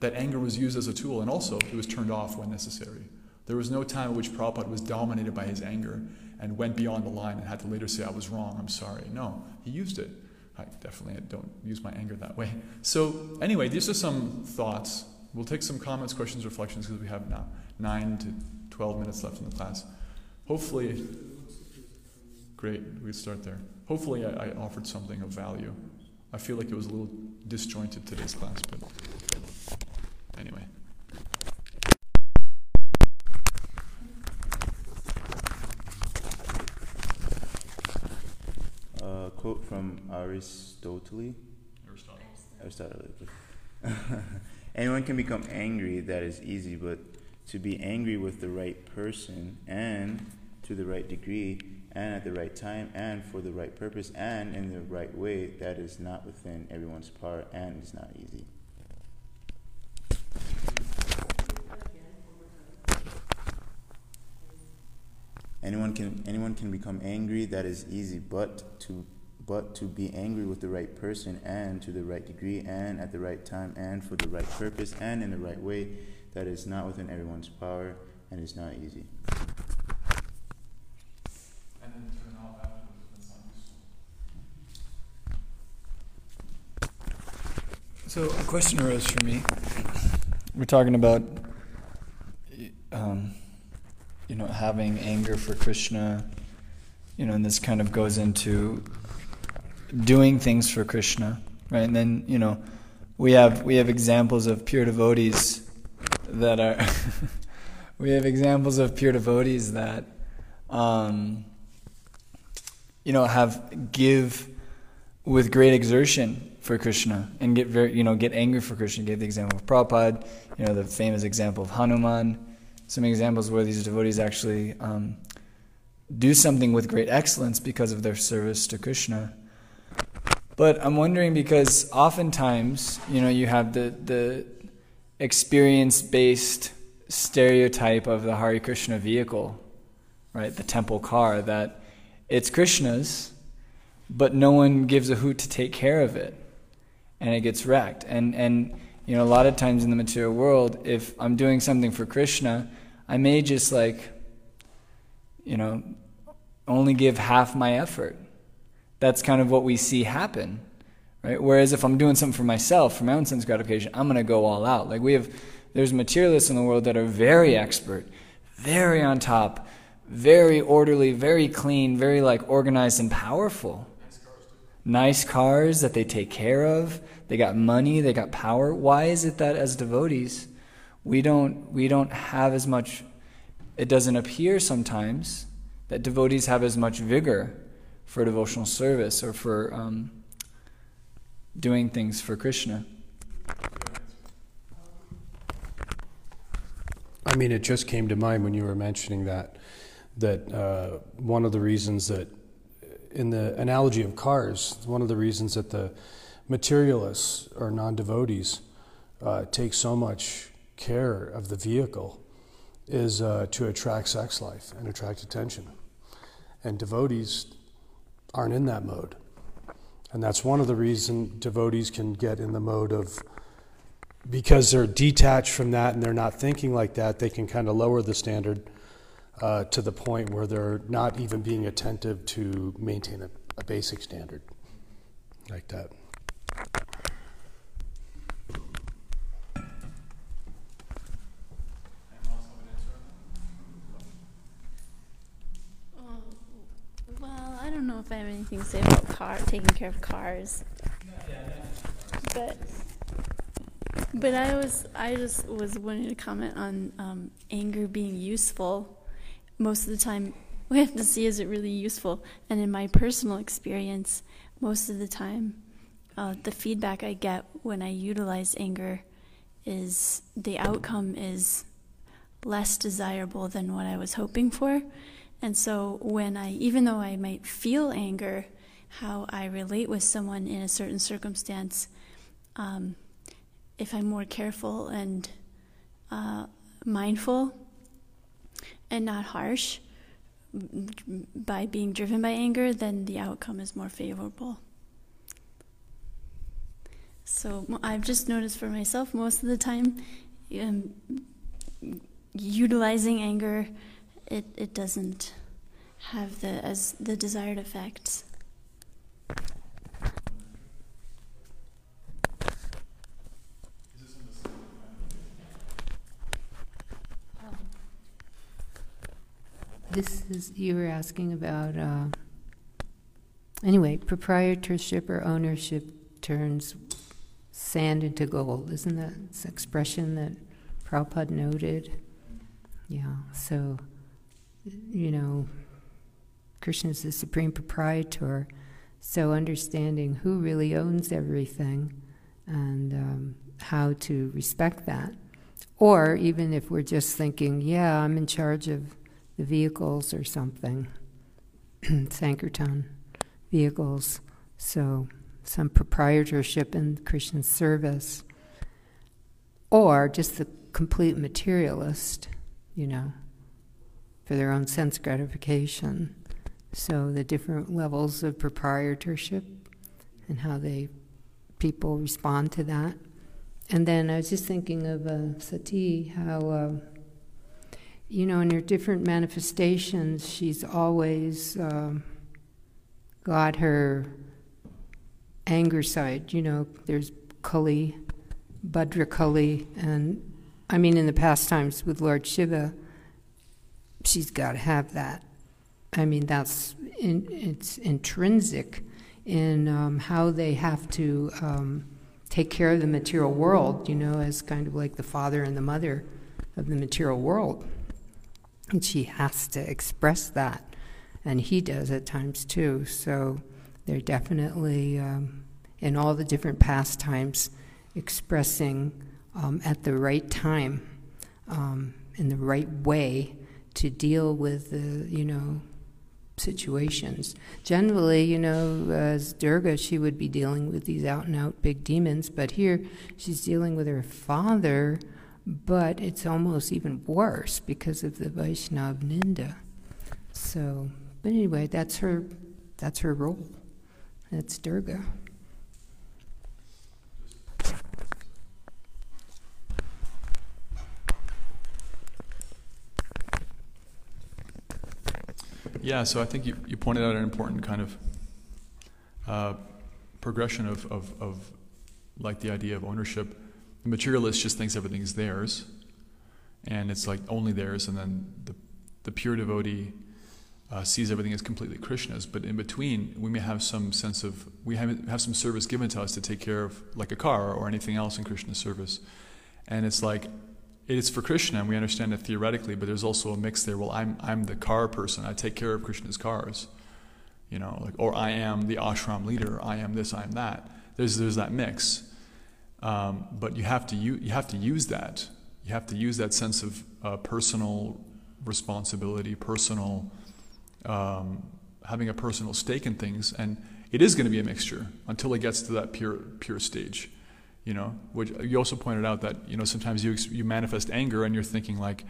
that anger was used as a tool and also it was turned off when necessary. There was no time at which Prabhupada was dominated by his anger and went beyond the line and had to later say, I was wrong, I'm sorry. No, he used it. I definitely don't use my anger that way. So, anyway, these are some thoughts. We'll take some comments, questions, reflections because we have now 9 to 12 minutes left in the class. Hopefully, great, we start there. Hopefully, I, I offered something of value. I feel like it was a little disjointed today's class, but anyway. Quote from Aristotle. Aristotle. Aristotle. [laughs] Anyone can become angry, that is easy, but to be angry with the right person and to the right degree and at the right time and for the right purpose and in the right way, that is not within everyone's power and is not easy. Anyone can anyone can become angry, that is easy, but to but to be angry with the right person and to the right degree and at the right time and for the right purpose and in the right way, that is not within everyone's power and is not easy. So a question arose for me. We're talking about, um, you know, having anger for Krishna, you know, and this kind of goes into doing things for Krishna, right? And then, you know, we have we have examples of pure devotees that are [laughs] we have examples of pure devotees that um, you know have give with great exertion for Krishna and get very you know get angry for Krishna. Gave the example of Prabhupada, you know the famous example of Hanuman. Some examples where these devotees actually um, do something with great excellence because of their service to Krishna. But I'm wondering because oftentimes, you know, you have the the experience based stereotype of the Hare Krishna vehicle, right? The temple car, that it's Krishna's, but no one gives a hoot to take care of it. And it gets wrecked. And, and you know, a lot of times in the material world, if I'm doing something for Krishna, I may just like, you know, only give half my effort. That's kind of what we see happen. Right? Whereas if I'm doing something for myself, for my own sense gratification, I'm going to go all out. Like we have, there's materialists in the world that are very expert, very on top, very orderly, very clean, very like organized and powerful. Nice cars that they take care of. They got money, they got power. Why is it that as devotees, we don't we don't have as much it doesn't appear sometimes that devotees have as much vigor for devotional service or for um, doing things for Krishna. I mean, it just came to mind when you were mentioning that, that uh, one of the reasons that, in the analogy of cars, one of the reasons that the materialists or non devotees uh, take so much care of the vehicle is uh, to attract sex life and attract attention. And devotees aren't in that mode. And that's one of the reasons devotees can get in the mode of, because they're detached from that and they're not thinking like that, they can kind of lower the standard uh, to the point where they're not even being attentive to maintain a, a basic standard like that. Well, I don't know if I have anything to say about car taking care of cars, but But I was, I just was wanting to comment on um, anger being useful. Most of the time, [laughs] we have to see is it really useful. And in my personal experience, most of the time, uh, the feedback I get when I utilize anger is the outcome is less desirable than what I was hoping for. And so when I, even though I might feel anger, how I relate with someone in a certain circumstance, um, if I'm more careful and uh, mindful and not harsh by being driven by anger, then the outcome is more favorable. So I've just noticed for myself most of the time, um, utilizing anger, it, it doesn't have the as the desired effects. This is, you were asking about, uh, anyway, proprietorship or ownership turns sand into gold. Isn't that expression that Prabhupada noted? Yeah, so, you know, Krishna is the supreme proprietor, so understanding who really owns everything and um, how to respect that. Or even if we're just thinking, yeah, I'm in charge of the vehicles or something, [clears throat] Sankirtan vehicles. So some proprietorship in Krishna service. Or just the complete materialist, you know, for their own sense gratification. So the different levels of proprietorship and how they people respond to that. And then I was just thinking of uh, Sati, how uh, you know, in her different manifestations, she's always uh, got her anger side. You know, there's Kali, Bhadra Kali, and I mean, in the past times with Lord Shiva, she's got to have that. I mean, that's in, it's intrinsic in um, how they have to um, take care of the material world. You know, as kind of like the father and the mother of the material world. And she has to express that. And he does at times too. So they're definitely, um, in all the different pastimes, expressing um, at the right time, um, in the right way to deal with the, you know, situations. Generally, you know, as Durga, she would be dealing with these out and out big demons, but here she's dealing with her father but it's almost even worse because of the Vaishnav Ninda. So, but anyway, that's her, that's her role. That's Durga. Yeah, so I think you, you pointed out an important kind of uh, progression of, of, of like the idea of ownership the materialist just thinks everything's theirs, and it's like only theirs, and then the, the pure devotee uh, sees everything as completely Krishna's. But in between, we may have some sense of, we have, have some service given to us to take care of, like a car or anything else in Krishna's service. And it's like, it is for Krishna, and we understand it theoretically, but there's also a mix there. Well, I'm, I'm the car person, I take care of Krishna's cars. You know, like, or I am the ashram leader, I am this, I am that. There's, there's that mix. Um, but you have to u- you have to use that. You have to use that sense of uh, personal responsibility, personal um, having a personal stake in things, and it is going to be a mixture until it gets to that pure pure stage. You know, which you also pointed out that you know sometimes you you manifest anger and you're thinking like,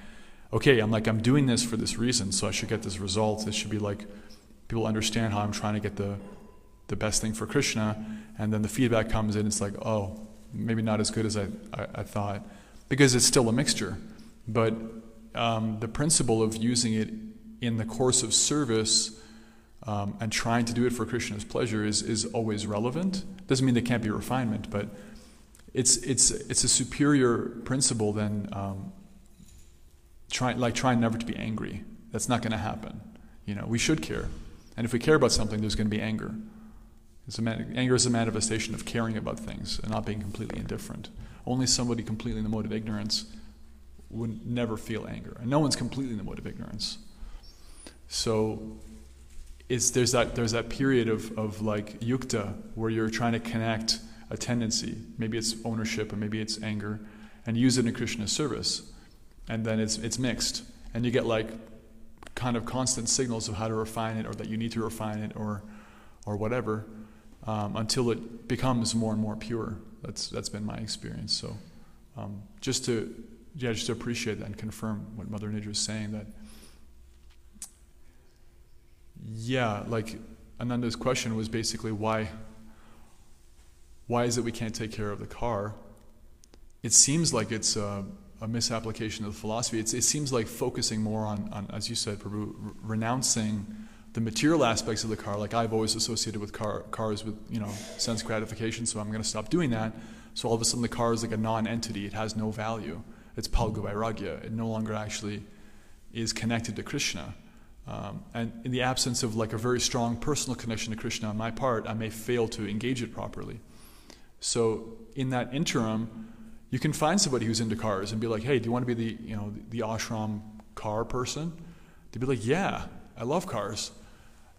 okay, I'm like I'm doing this for this reason, so I should get this result. It should be like people understand how I'm trying to get the the best thing for Krishna, and then the feedback comes in. It's like, oh, maybe not as good as I, I, I thought, because it's still a mixture. But um, the principle of using it in the course of service um, and trying to do it for Krishna's pleasure is, is always relevant. Doesn't mean there can't be refinement, but it's, it's, it's a superior principle than um, trying, like trying never to be angry. That's not going to happen. You know, we should care. And if we care about something, there's going to be anger. Man- anger is a manifestation of caring about things and not being completely indifferent. Only somebody completely in the mode of ignorance would never feel anger. And no one's completely in the mode of ignorance. So it's, there's, that, there's that period of, of like yukta where you're trying to connect a tendency. Maybe it's ownership or maybe it's anger, and use it in Krishna's service. And then it's, it's mixed. And you get like kind of constant signals of how to refine it or that you need to refine it or, or whatever um, until it becomes more and more pure. That's, that's been my experience. So um, just to yeah, just to appreciate that and confirm what Mother Nidra is saying that yeah, like Ananda's question was basically why why is it we can't take care of the car? It seems like it's a, a misapplication of the philosophy. It's, it seems like focusing more on, on as you said, Prabhu, re- renouncing the material aspects of the car. Like I've always associated with car, cars with you know sense gratification, so I'm going to stop doing that. So all of a sudden, the car is like a non-entity; it has no value. It's Phalgu Vairagya. It no longer actually is connected to Krishna. Um, and in the absence of like a very strong personal connection to Krishna on my part, I may fail to engage it properly. So in that interim, you can find somebody who's into cars and be like, "Hey, do you want to be the you know the, ashram car person?" To be like, "Yeah, I love cars,"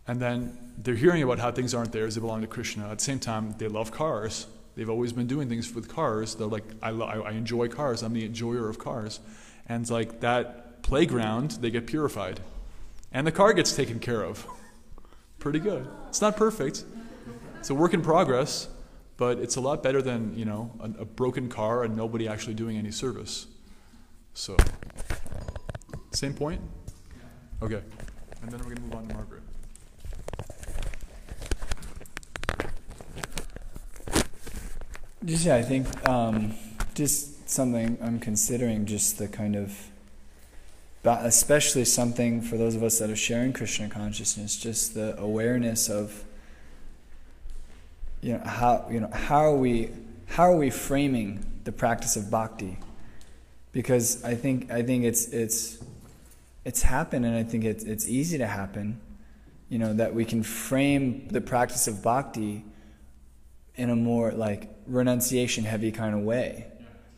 and then they're hearing about how things aren't theirs; they belong to Krishna. At the same time, they love cars. They've always been doing things with cars. They're like, "I, lo- I enjoy cars. I'm the enjoyer of cars," and it's like that playground. They get purified and the car gets taken care of. Pretty good. It's not perfect. It's a work in progress, but it's a lot better than, you know, a, a broken car and nobody actually doing any service. So, same point? Okay. And then we're going to move on to Margaret. Just yeah, I think um, just something I'm considering. Just the kind of, but especially something for those of us that are sharing Krishna consciousness. Just the awareness of, you know, how you know how are we how are we framing the practice of bhakti? Because I think I think it's it's it's happened, and I think it's it's easy to happen. You know that we can frame the practice of bhakti in a more like renunciation heavy kind of way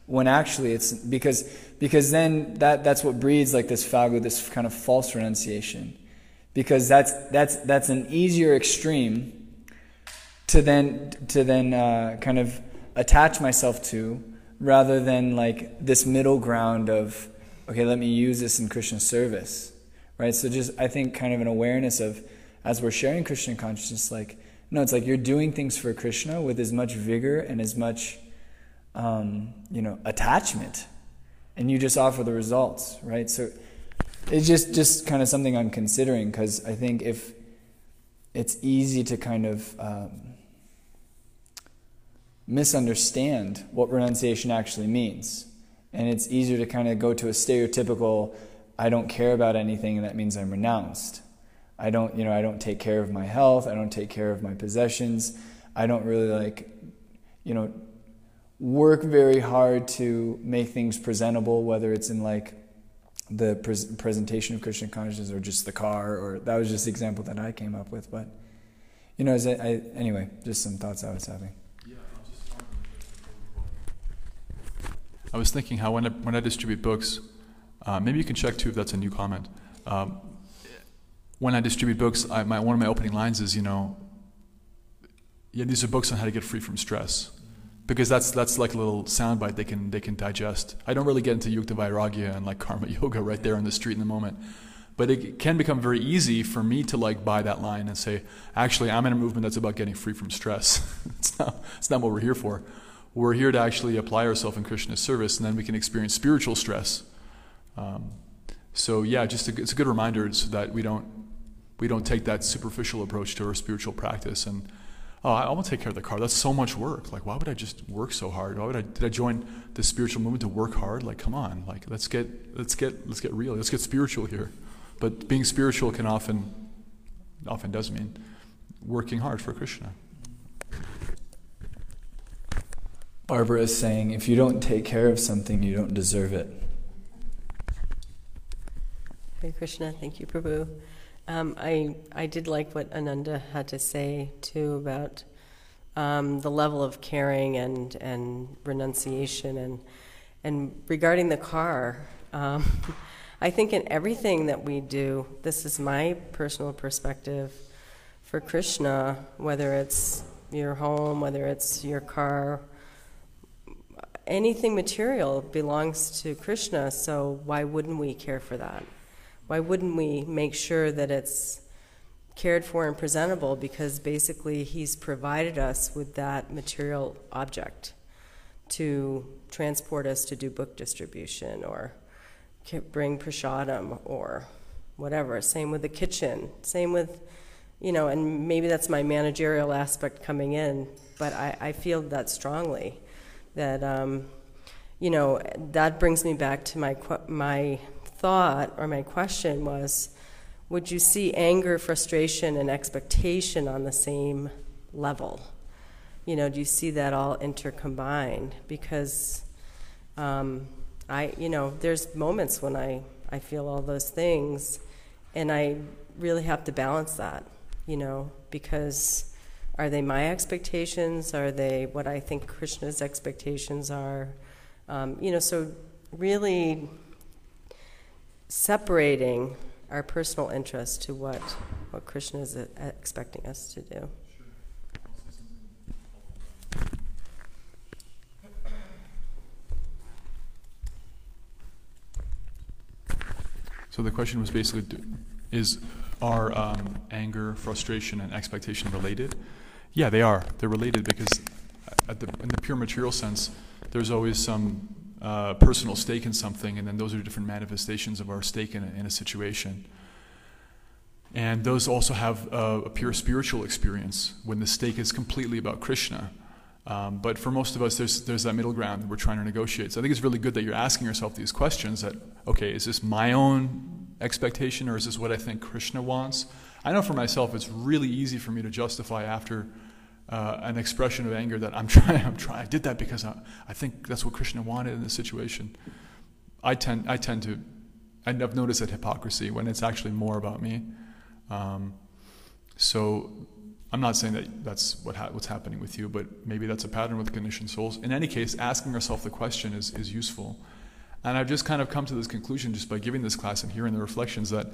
when actually it's because because then that that's what breeds like this phalgu this kind of false renunciation because that's that's that's an easier extreme to then to then uh, kind of attach myself to rather than like this middle ground of okay let me use this in Krishna service right so just I think kind of an awareness of as we're sharing Krishna consciousness like no, it's like you're doing things for Krishna with as much vigor and as much, um, you know, attachment, and you just offer the results, right? So it's just just kind of something I'm considering because I think if it's easy to kind of um, misunderstand what renunciation actually means, and it's easier to kind of go to a stereotypical, I don't care about anything, and that means I'm renounced. I don't, you know, I don't take care of my health. I don't take care of my possessions. I don't really like, you know, work very hard to make things presentable, whether it's in like the pres presentation of Krishna consciousness or just the car, or that was just the example that I came up with. But, you know, I, I, anyway, just some thoughts I was having. I was thinking how when I, when I distribute books, uh, maybe you can check too if that's a new comment. Um, when I distribute books, I, my, one of my opening lines is, you know, yeah, these are books on how to get free from stress, because that's that's like a little soundbite they can they can digest. I don't really get into yukta vairagya and like karma [laughs] yoga right there on the street in the moment, but it can become very easy for me to like buy that line and say, actually, I'm in a movement that's about getting free from stress. [laughs] it's not it's not what we're here for. We're here to actually apply ourselves in Krishna's service, and then we can experience spiritual stress. Um, so yeah, just a, it's a good reminder so that we don't we don't take that superficial approach to our spiritual practice and oh i want to take care of the car. That's so much work. Like why would i just work so hard? Why would i did i join the spiritual movement to work hard? Like come on. Like let's get let's get let's get real. Let's get spiritual here. But being spiritual can often often does mean working hard for krishna Barbara is saying if you don't take care of something you don't deserve it Hare Krishna, thank you, Prabhu. Um, I I did like what Ananda had to say too about um, the level of caring and, and renunciation. And, and regarding the car, um, [laughs] I think in everything that we do, this is my personal perspective for Krishna, whether it's your home, whether it's your car, anything material belongs to Krishna, so why wouldn't we care for that? Why wouldn't we make sure that it's cared for and presentable because basically he's provided us with that material object to transport us to do book distribution or bring prasadam or whatever. Same with the kitchen. Same with, you know, and maybe that's my managerial aspect coming in, but I, I feel that strongly that, um, you know, that brings me back to my, my thought or my question was would you see anger, frustration, and expectation on the same level? You know, do you see that all intercombined? Because um, I, you know, there's moments when I, I feel all those things, and I really have to balance that, you know, because are they my expectations? Are they what I think Krishna's expectations are? Um, you know, so really separating our personal interest to what, what Krishna is expecting us to do. So the question was basically is are um, anger, frustration, and expectation related? Yeah, they are. They're related because, the, in the pure material sense, there's always some uh, personal stake in something, and then those are different manifestations of our stake in a, in a situation. And those also have a, a, pure spiritual experience when the stake is completely about Krishna. Um, but for most of us, there's, there's that middle ground that we're trying to negotiate. So I think it's really good that you're asking yourself these questions that, okay, is this my own expectation or is this what I think Krishna wants? I know for myself, it's really easy for me to justify after uh, an expression of anger that I'm [laughs] trying, I'm trying, I did that because I, I think that's what Krishna wanted in this situation. I tend, I tend to, I've noticed that hypocrisy when it's actually more about me. Um, so I'm not saying that that's what ha- what's happening with you, but maybe that's a pattern with conditioned souls. In any case, asking ourselves the question is, is useful. And I've just kind of come to this conclusion just by giving this class and hearing the reflections that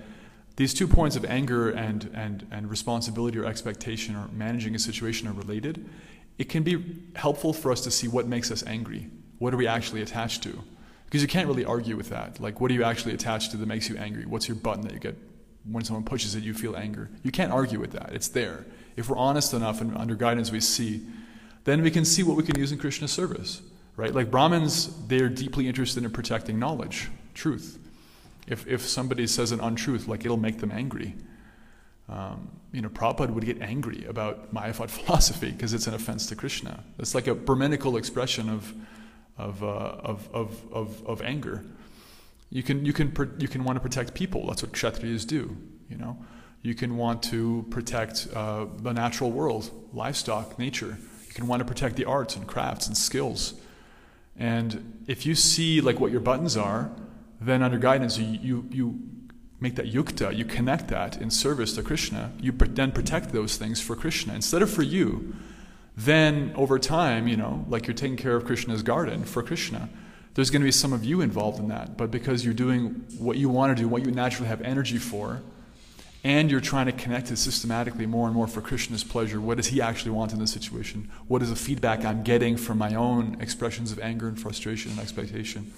these two points of anger and, and, and responsibility or expectation or managing a situation are related. It can be helpful for us to see what makes us angry. What are we actually attached to? Because you can't really argue with that. Like, what are you actually attached to that makes you angry? What's your button that you get when someone pushes it, you feel anger? You can't argue with that. It's there. If we're honest enough and under guidance we see, then we can see what we can use in Krishna's service. Right? Like Brahmins, they're deeply interested in protecting knowledge, truth. If, if somebody says an untruth, like it'll make them angry. Um, you know, Prabhupada would get angry about Mayavad [laughs] philosophy because it's an offense to Krishna. It's like a Brahminical expression of, of, uh, of, of, of, of, anger. You can, you, can, you can want to protect people. That's what Kshatriyas do, you know. You can want to protect uh, the natural world, livestock, nature. You can want to protect the arts and crafts and skills. And if you see like what your buttons are, then under guidance, you, you, you make that yukta, you connect that in service to Krishna. You then protect those things for Krishna instead of for you. Then over time, you know, like you're taking care of Krishna's garden for Krishna, there's going to be some of you involved in that. But because you're doing what you want to do, what you naturally have energy for, and you're trying to connect it systematically more and more for Krishna's pleasure. What does he actually want in this situation? What is the feedback I'm getting from my own expressions of anger and frustration and expectation?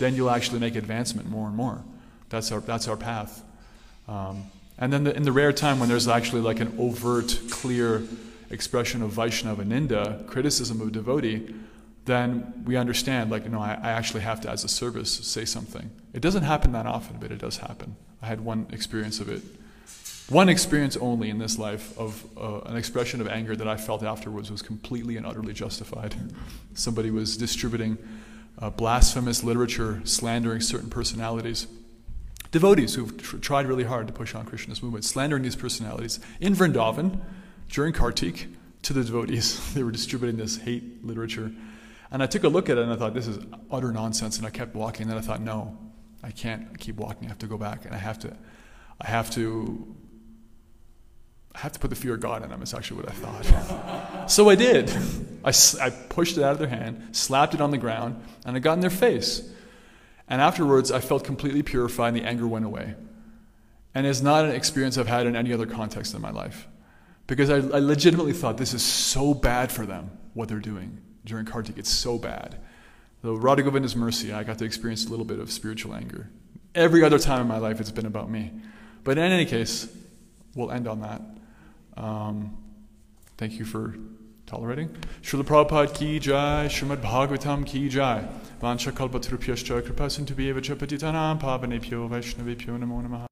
Then you'll actually make advancement more and more. That's our, that's our path. Um, and then the, in the rare time when there's actually like an overt, clear expression of Vaishnava Ninda, criticism of devotee, then we understand, like, you know, I, I, actually have to, as a service, say something. It doesn't happen that often, but it does happen. I had one experience of it. One experience only in this life of uh, an expression of anger that I felt afterwards was completely and utterly justified. [laughs] Somebody was distributing uh, blasphemous literature slandering certain personalities. Devotees who've tr- tried really hard to push on Krishna's movement, slandering these personalities in Vrindavan during Kartik to the devotees. [laughs] they were distributing this hate literature. And I took a look at it and I thought, this is utter nonsense. And I kept walking. And then I thought, no, I can't keep walking. I have to go back and I have to, I have to I have to put the fear of God in them, is actually what I thought. [laughs] so I did. I, I pushed it out of their hand, slapped it on the ground, and I got in their face. And afterwards, I felt completely purified, and the anger went away. And it's not an experience I've had in any other context in my life. Because I, I legitimately thought this is so bad for them, what they're doing during Kartik. It's so bad. Though Radha Govinda's mercy, I got to experience a little bit of spiritual anger. Every other time in my life, it's been about me. But in any case, we'll end on that. Um, thank you for tolerating. Srila Prabhupada ki jai, Srimad Bhagavatam ki jai. Vancha kalpatrupyascha kripa sindhu bheva cha patitanam pavanebhyo vaishnavebhyo namo namaha.